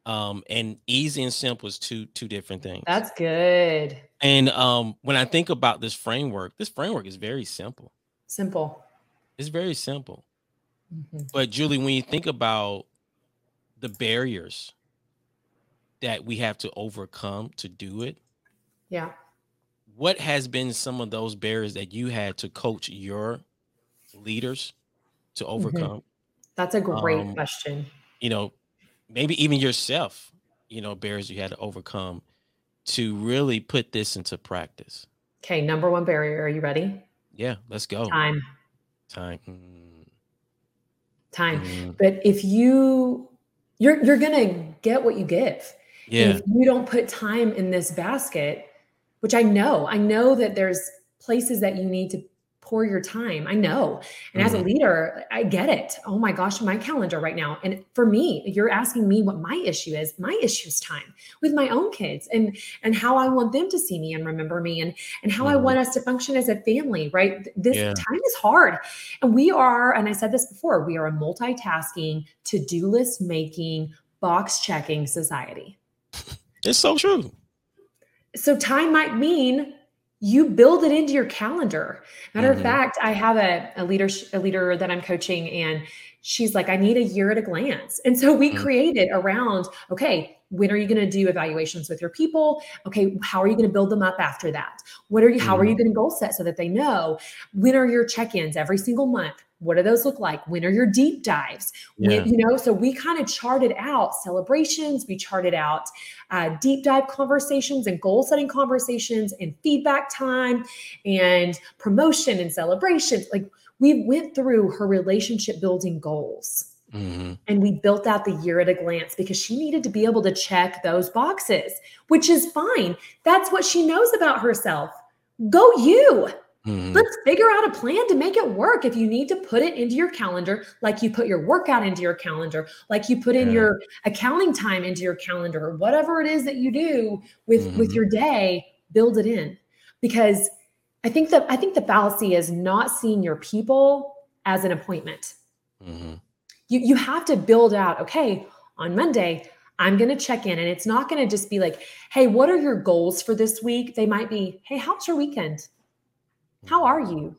Um, and easy and simple is two two different things. that's good. and um, when I think about this framework, this framework is very simple. Simple. It's very simple. Mhm. But Julie, when you think about the barriers that we have to overcome to do it, Yeah. what has been some of those barriers that you had to coach your leaders to overcome? That's a great Um, question. You know, maybe even yourself, you know, barriers you had to overcome to really put this into practice. Okay. Number one barrier. Are you ready? Yeah, let's go. Time. Time. Mm, Time. mm, But if you you're you're gonna get what you give. And yeah. if you don't put time in this basket, which I know, I know that there's places that you need to pour your time. I know. And mm-hmm. as a mm-hmm. leader, I get it. Oh my gosh, my calendar right now. And for me, you're asking me what my issue is. My issue is time with my own kids and and how I want them to see me and remember me and and how mm-hmm. I want us to function as a family, right? This yeah. time is hard. And we are, and I said this before, we are a multitasking, to-do list making, box checking society. It's so true. So time might mean you build it into your calendar. Matter mm-hmm. of fact, I have a, a leader a leader that I'm coaching, and she's like, I need a year at a glance. And so we mm-hmm. created around, okay, when are you going to do evaluations with your people okay how are you going to build them up after that what are you how are you mm-hmm. going to goal set so that they know when are your check-ins every single month what do those look like when are your deep dives yeah. you know so we kind of charted out celebrations we charted out uh, deep dive conversations and goal setting conversations and feedback time and promotion and celebrations like we went through her relationship building goals Mm-hmm. And we built out the year at a glance because she needed to be able to check those boxes, which is fine. That's what she knows about herself. Go you. Mm-hmm. Let's figure out a plan to make it work. If you need to put it into your calendar, like you put your workout into your calendar, like you put in yeah. your accounting time into your calendar, or whatever it is that you do with mm-hmm. with your day, build it in. Because I think that I think the fallacy is not seeing your people as an appointment. Mm-hmm you you have to build out okay on monday i'm going to check in and it's not going to just be like hey what are your goals for this week they might be hey how's your weekend how are you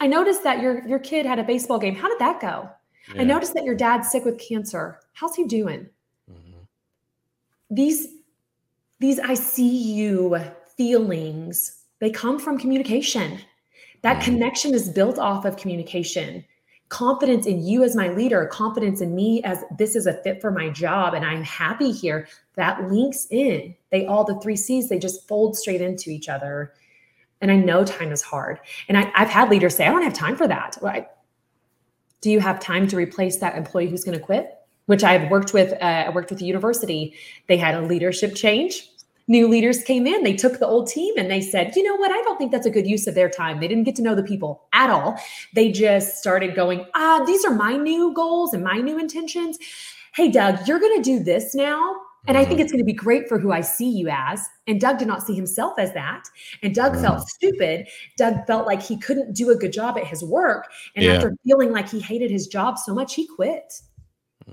i noticed that your your kid had a baseball game how did that go yeah. i noticed that your dad's sick with cancer how's he doing mm-hmm. these these i see you feelings they come from communication that mm-hmm. connection is built off of communication confidence in you as my leader, confidence in me as this is a fit for my job and I'm happy here, that links in. They all, the three C's, they just fold straight into each other. And I know time is hard. And I, have had leaders say, I don't have time for that. Do you have time to replace that employee who's going to quit? Which I've worked with, uh, I worked with the university. They had a leadership change new leaders came in, they took the old team and they said, you know what? I don't think that's a good use of their time. They didn't get to know the people at all. They just started going, ah, these are my new goals and my new intentions. Hey, Doug, you're going to do this now. And I think mm-hmm. it's going to be great for who I see you as. And Doug did not see himself as that. And Doug felt mm. stupid. Doug felt like he couldn't do a good job at his work. And yeah. after feeling like he hated his job so much, he quit.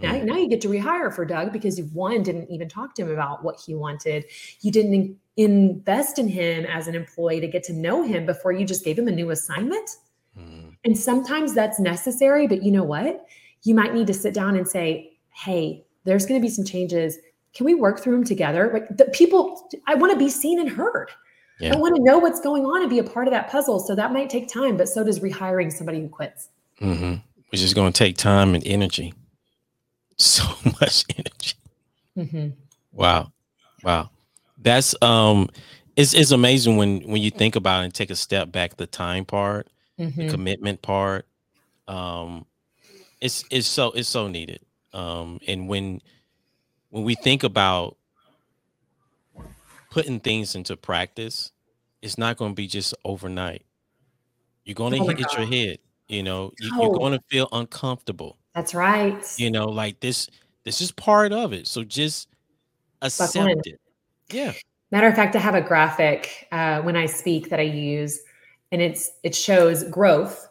Now, mm. now you get to rehire for Doug because you, one didn't even talk to him about what he wanted. You didn't in- invest in him as an employee to get to know him before you just gave him a new assignment. Mm. And sometimes that's necessary, but you know what? You might need to sit down and say, "Hey, there's going to be some changes. Can we work through them together?" Like the people, I want to be seen and heard. Yeah. I want to know what's going on and be a part of that puzzle. So that might take time, but so does rehiring somebody who quits. Mm-hmm. Which is going to take time and energy so much energy. Mm-hmm. Wow, wow, that's um, it's it's amazing when when you think about it and take a step back. The time part, mm-hmm. the commitment part, um, it's it's so it's so needed. Um, and when when we think about putting things into practice, it's not going to be just overnight. You're going to oh hit your head. You know, you, are going to feel uncomfortable. That's right. You know, like this this is part of it. So just accept it. Yeah. Matter of fact, I have a graphic uh, when I speak that I use, and it's it shows growth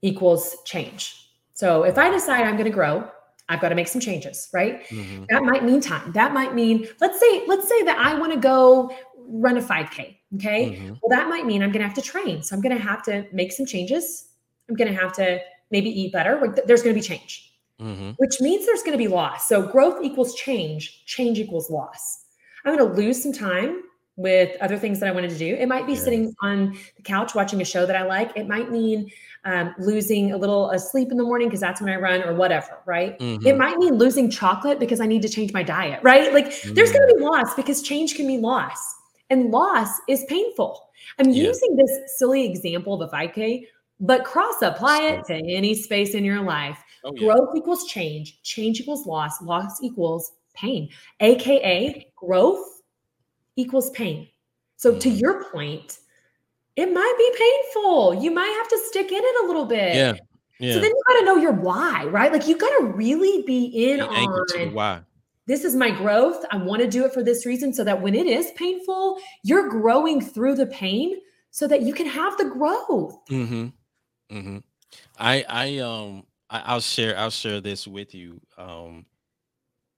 equals change. So if I decide I'm going to grow, I've got to make some changes, right? Mm-hmm. That might mean time. That might mean let's say let's say that I want to go run a 5K. Okay, mm-hmm. well that might mean I'm going to have to train. So I'm going to have to make some changes. I'm going to have to maybe eat better, there's going to be change, mm-hmm. which means there's going to be loss. So growth equals change, change equals loss. I'm going to lose some time with other things that I wanted to do. It might be yeah. sitting on the couch watching a show that I like. It might mean um, losing a little sleep in the morning because that's when I run or whatever, right? Mm-hmm. It might mean losing chocolate because I need to change my diet, right? Like mm-hmm. there's going to be loss because change can be loss and loss is painful. I'm yeah. using this silly example of the 5K but cross apply it to any space in your life. Oh, yeah. Growth equals change, change equals loss, loss equals pain, aka growth equals pain. So, to mm-hmm. your point, it might be painful. You might have to stick in it a little bit. Yeah. Yeah. So then you got to know your why, right? Like you got to really be in Be anchored to on why. this is my growth. I want to do it for this reason so that when it is painful, you're growing through the pain so that you can have the growth. Mm-hmm. Mm-hmm. I I um I, I'll share I'll share this with you um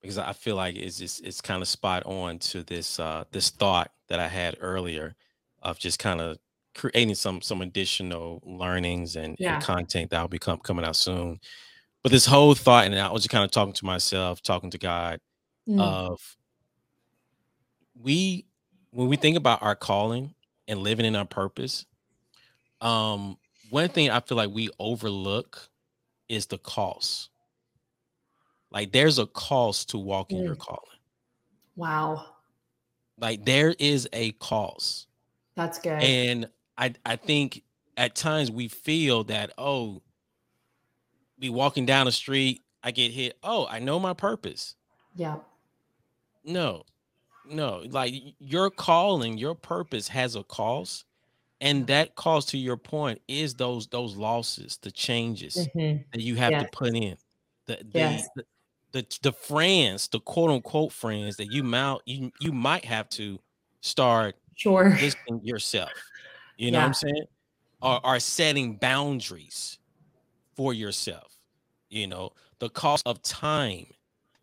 because I feel like it's just it's kind of spot on to this uh this thought that I had earlier of just kind of creating some some additional learnings and, Yeah. and content that will be com- coming out soon. But this whole thought, and I was just kind of talking to myself, talking to God, Mm. of we when we think about our calling and living in our purpose um one thing i feel like we overlook is the cost like there's a cost to walking your Mm. calling wow. like there is a cost That's good. and i i think at times we feel that oh be walking down the street i get hit oh i know my purpose yeah. No, no. Like your calling, your purpose has a cost, and that cost, to your point, is those those losses, the changes Mhm. that you have Yes. to put in, the the, Yes. the the the friends, the quote unquote friends that you mount you you might have to start Sure. yourself. You know what I'm saying? Or are setting boundaries for yourself. You know, the cost of time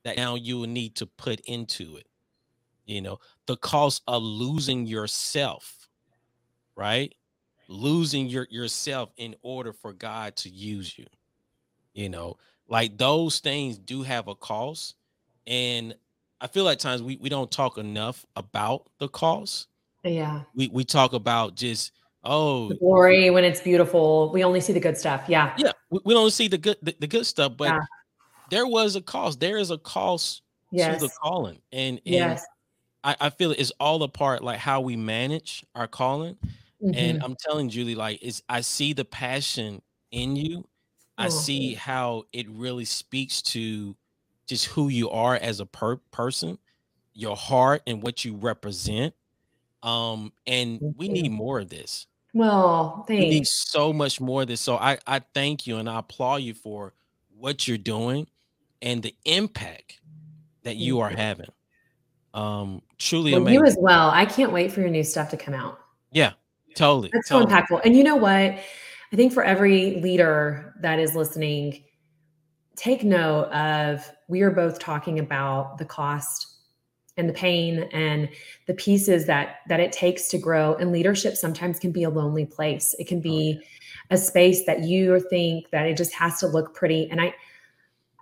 that now you will need to put into it. You know, the cost of losing yourself, right? Losing your yourself in order for God to use you. You know, like those things do have a cost. And I feel like times we, we don't talk enough about the cost Yeah. we we talk about just oh The glory when it's beautiful. We only see the good stuff. Yeah. yeah we, we don't see the good the, the good stuff but Yeah. there was a cost there is a cost Yes. to the calling and and Yes. I, I feel it's all a part like how we manage our calling and Mhm. i'm telling julie like it's i see the passion in you i Oh. see how it really speaks to just who you are as a per- person your heart and what you represent um and we need more of this Well, thank. we need so much more of this. So I, I thank you and I applaud you for what you're doing and the impact that you are having. Um, truly Well, amazing. you as well. I can't wait for your new stuff to come out. yeah, totally. That's so impactful. And you know what? I think for every leader that is listening, take note of we are both talking about the cost and the pain and the pieces that that it takes to grow. And leadership sometimes can be a lonely place. It can be oh, a space that you think that it just has to look pretty. And i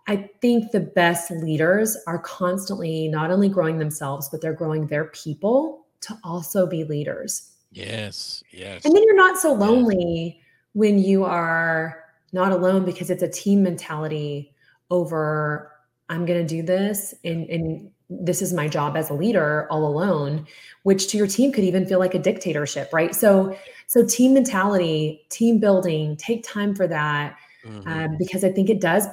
i think the best leaders are constantly not only growing themselves but they're growing their people to also be leaders. Yes, yes. and then you're not so lonely when you are not alone because it's a team mentality over I'm going to do this and and this is my job as a leader all alone which to your team could even feel like a dictatorship right so so team mentality team building take time for that Mhm. um, because I think it does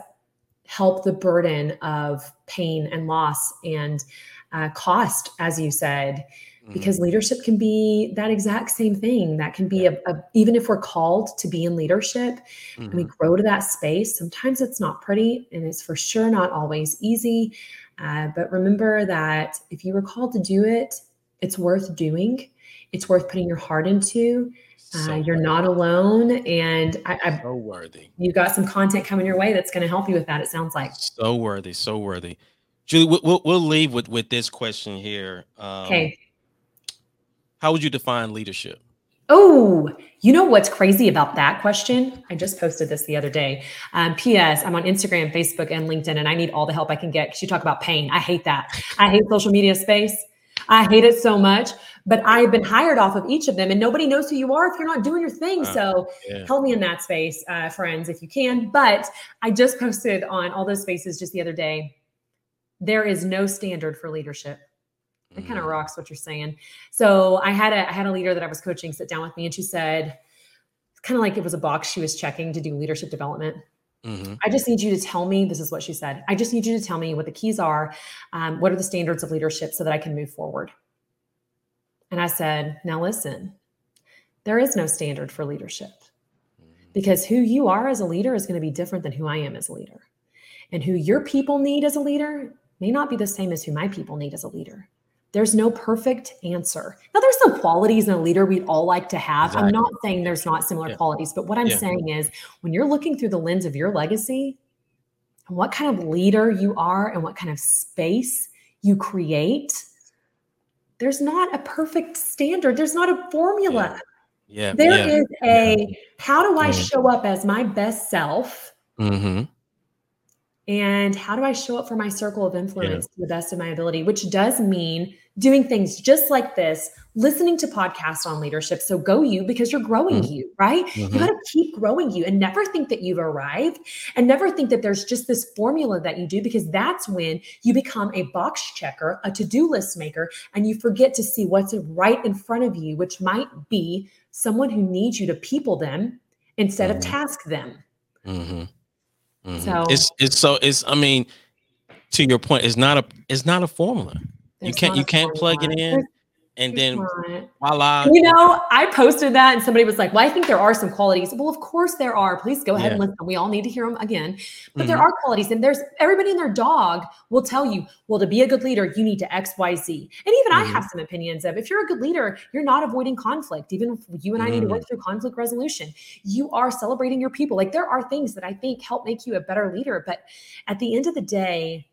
help the burden of pain and loss and uh, cost as you said Because leadership can be that exact same thing that can be a, a even if we're called to be in leadership and we Mhm. grow to that space sometimes it's not pretty and it's for sure not always easy uh, but remember that if you were called to do it it's worth doing it's worth putting your heart into uh, So you're worthy. not alone and I, I so worthy. you got some content coming your way that's going to help you with that it sounds like So worthy, so worthy. Julie, we'll, we'll, we'll leave with, with this question here. Um, okay How would you define leadership? Oh, you know what's crazy about that question? I just posted this the other day. Um, P.S. I'm on Instagram, Facebook, and LinkedIn, and I need all the help I can get because you talk about pain. I hate that. I hate social media space. I hate it so much. But I've been hired off of each of them, and nobody knows who you are if you're not doing your thing. Wow. So Yeah. help me in that space, uh, friends, if you can. But I just posted on all those spaces just the other day. There is no standard for leadership. It kind of Mhm. rocks what you're saying. So I had a I had a leader that I was coaching sit down with me, and she said, kind of like it was a box she was checking to do leadership development. Mhm. I just need you to tell me. This is what she said. I just need you to tell me what the keys are. Um, what are the standards of leadership so that I can move forward? And I said, now listen. there is no standard for leadership because who you are as a leader is going to be different than who I am as a leader. And who your people need as a leader may not be the same as who my people need as a leader. There's no perfect answer. Now, there's some qualities in a leader we'd all like to have. I'm not saying there's not similar yeah. qualities, but what I'm yeah. saying is when you're looking through the lens of your legacy, and what kind of leader you are and what kind of space you create, there's not a perfect standard. There's not a formula. Yeah. yeah. There is a how do I mm-hmm. show up as my best self? Mm-hmm and how do I show up for my circle of influence yeah. to the best of my ability, which does mean doing things just like this, listening to podcasts on leadership. So go you because you're growing mm-hmm. you, right? Mm-hmm. You got to keep growing you and never think that you've arrived and never think that there's just this formula that you do because that's when you become a box checker, a to-do list maker, and you forget to see what's right in front of you, which might be someone who needs you to people them instead mm-hmm. of task them. Mm-hmm. So it's it's so it's I mean, to your point, it's not a it's not a formula. You can't you can't plug it in. There's, and then voila. You know, I posted that and somebody was like, Well, I think there are some qualities. Well, of course there are. Please go ahead yeah. and listen. We all need to hear them again. But mm-hmm. there are qualities, and there's everybody and their dog will tell you, well, to be a good leader, you need to X, Y, Z. And even mm-hmm. I have some opinions of if you're a good leader, you're not avoiding conflict. Even if you and I mm-hmm. need to work mm. through conflict resolution, you are celebrating your people. Like there are things that I think help make you a better leader. But at the end of the day,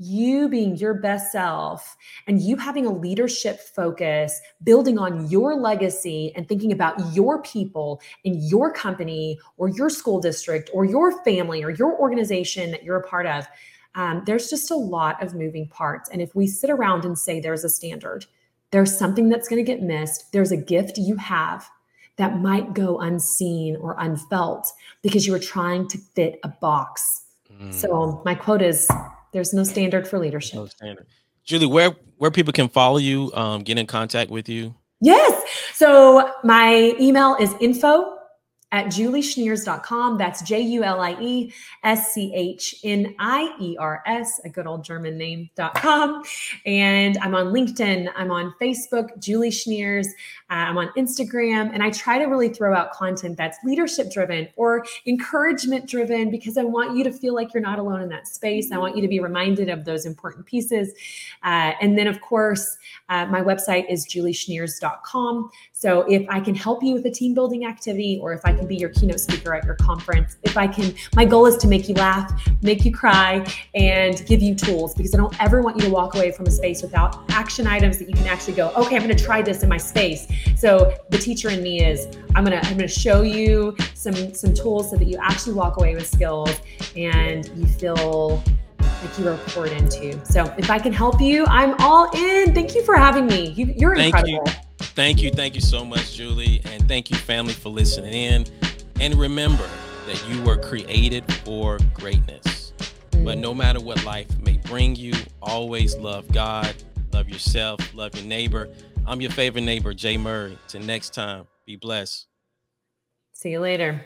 you being your best self and you having a leadership focus, building on your legacy and thinking about your people in your company or your school district or your family or your organization that you're a part of, um, there's just a lot of moving parts. And if we sit around and say there's a standard, there's something that's going to get missed, there's a gift you have that might go unseen or unfelt because you were trying to fit a box. Mm. So, my quote is there's no standard for leadership. No standard. Julie, where where people can follow you, um, get in contact with you? Yes. So my email is info at julieschniers.com. That's J U L I E S C H N I E R S, a good old German name.com. And I'm on LinkedIn, I'm on Facebook, Julie Schniers. Uh, I'm on Instagram, and I try to really throw out content that's leadership driven or encouragement driven because I want you to feel like you're not alone in that space. I want you to be reminded of those important pieces. Uh, and then, of course, uh, my website is julieschniers.com. So if I can help you with a team building activity or if I can be your keynote speaker at your conference, if I can, my goal is to make you laugh, make you cry, and give you tools because I don't ever want you to walk away from a space without action items that you can actually go, okay, I'm going to try this in my space. So the teacher in me is I'm gonna I'm gonna show you some some tools so that you actually walk away with skills and you feel like you are poured into. So if I can help you, I'm all in. Thank you for having me. You, are incredible. You. Thank you. Thank you so much, Julie. And thank you, family, for listening in. And remember that you were created for greatness. But no matter what life may bring you, always love God, love yourself, love your neighbor. I'm your favorite neighbor, Jay Murray. Till next time, be blessed. See you later.